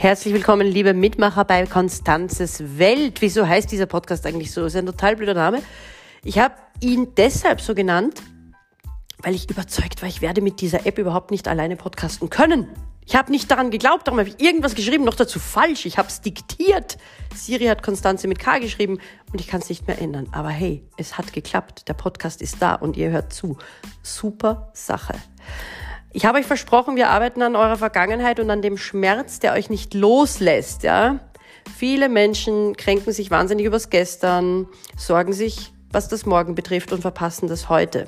Herzlich willkommen, liebe Mitmacher bei Konstanzes Welt. Wieso heißt dieser Podcast eigentlich so? Das ist ein total blöder Name. Ich habe ihn deshalb so genannt, weil ich überzeugt war, ich werde mit dieser App überhaupt nicht alleine podcasten können. Ich habe nicht daran geglaubt, darum habe ich irgendwas geschrieben, noch dazu falsch. Ich habe es diktiert. Siri hat Konstanze mit K geschrieben und ich kann es nicht mehr ändern. Aber hey, es hat geklappt. Der Podcast ist da und ihr hört zu. Super Sache. Ich habe euch versprochen, wir arbeiten an eurer Vergangenheit und an dem Schmerz, der euch nicht loslässt, ja. Viele Menschen kränken sich wahnsinnig übers Gestern, sorgen sich, was das Morgen betrifft und verpassen das heute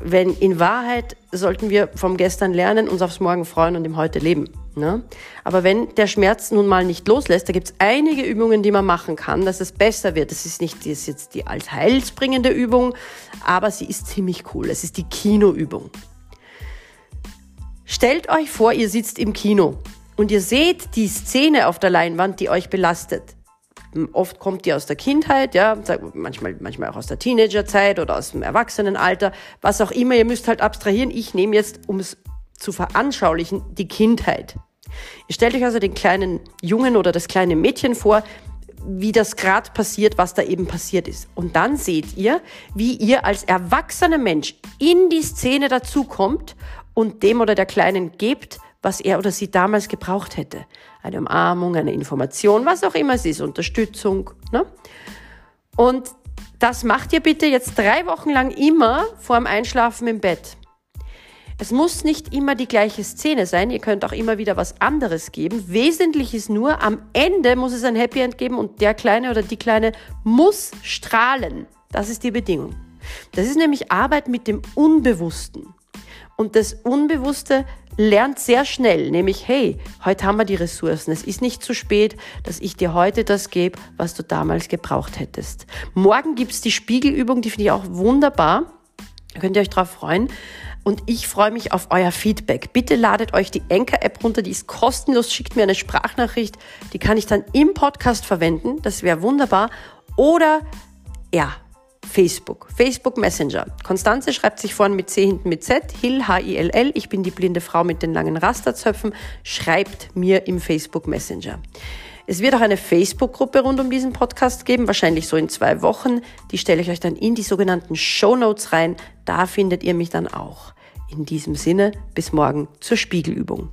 wenn in Wahrheit sollten wir vom Gestern lernen, uns aufs Morgen freuen und im Heute leben. Ne? Aber wenn der Schmerz nun mal nicht loslässt, da gibt es einige Übungen, die man machen kann, dass es besser wird. Das ist nicht das ist jetzt die als heilsbringende Übung, aber sie ist ziemlich cool. Es ist die Kinoübung. Stellt euch vor, ihr sitzt im Kino und ihr seht die Szene auf der Leinwand, die euch belastet. Oft kommt die aus der Kindheit, ja, manchmal, manchmal auch aus der Teenagerzeit oder aus dem Erwachsenenalter, was auch immer. Ihr müsst halt abstrahieren. Ich nehme jetzt, um es zu veranschaulichen, die Kindheit. Ihr stellt euch also den kleinen Jungen oder das kleine Mädchen vor, wie das gerade passiert, was da eben passiert ist. Und dann seht ihr, wie ihr als erwachsener Mensch in die Szene dazukommt und dem oder der Kleinen gebt, was er oder sie damals gebraucht hätte. Eine Umarmung, eine Information, was auch immer es ist, Unterstützung. Ne? Und das macht ihr bitte jetzt drei Wochen lang immer vorm Einschlafen im Bett. Es muss nicht immer die gleiche Szene sein, ihr könnt auch immer wieder was anderes geben. Wesentlich ist nur, am Ende muss es ein Happy End geben und der Kleine oder die Kleine muss strahlen. Das ist die Bedingung. Das ist nämlich Arbeit mit dem Unbewussten. Und das Unbewusste lernt sehr schnell, nämlich, hey, heute haben wir die Ressourcen. Es ist nicht zu spät, dass ich dir heute das gebe, was du damals gebraucht hättest. Morgen gibt's die Spiegelübung, die finde ich auch wunderbar. Da könnt ihr euch drauf freuen. Und ich freue mich auf euer Feedback. Bitte ladet euch die Enker-App runter, die ist kostenlos. Schickt mir eine Sprachnachricht, die kann ich dann im Podcast verwenden. Das wäre wunderbar. Oder ja, Facebook, Facebook Messenger. Konstanze schreibt sich vorne mit C hinten mit Z, Hill, H-I-L-L. Ich bin die blinde Frau mit den langen Rasterzöpfen. Schreibt mir im Facebook Messenger. Es wird auch eine Facebook-Gruppe rund um diesen Podcast geben, wahrscheinlich so in zwei Wochen. Die stelle ich euch dann in die sogenannten Show Notes rein. Da findet ihr mich dann auch. In diesem Sinne, bis morgen zur Spiegelübung.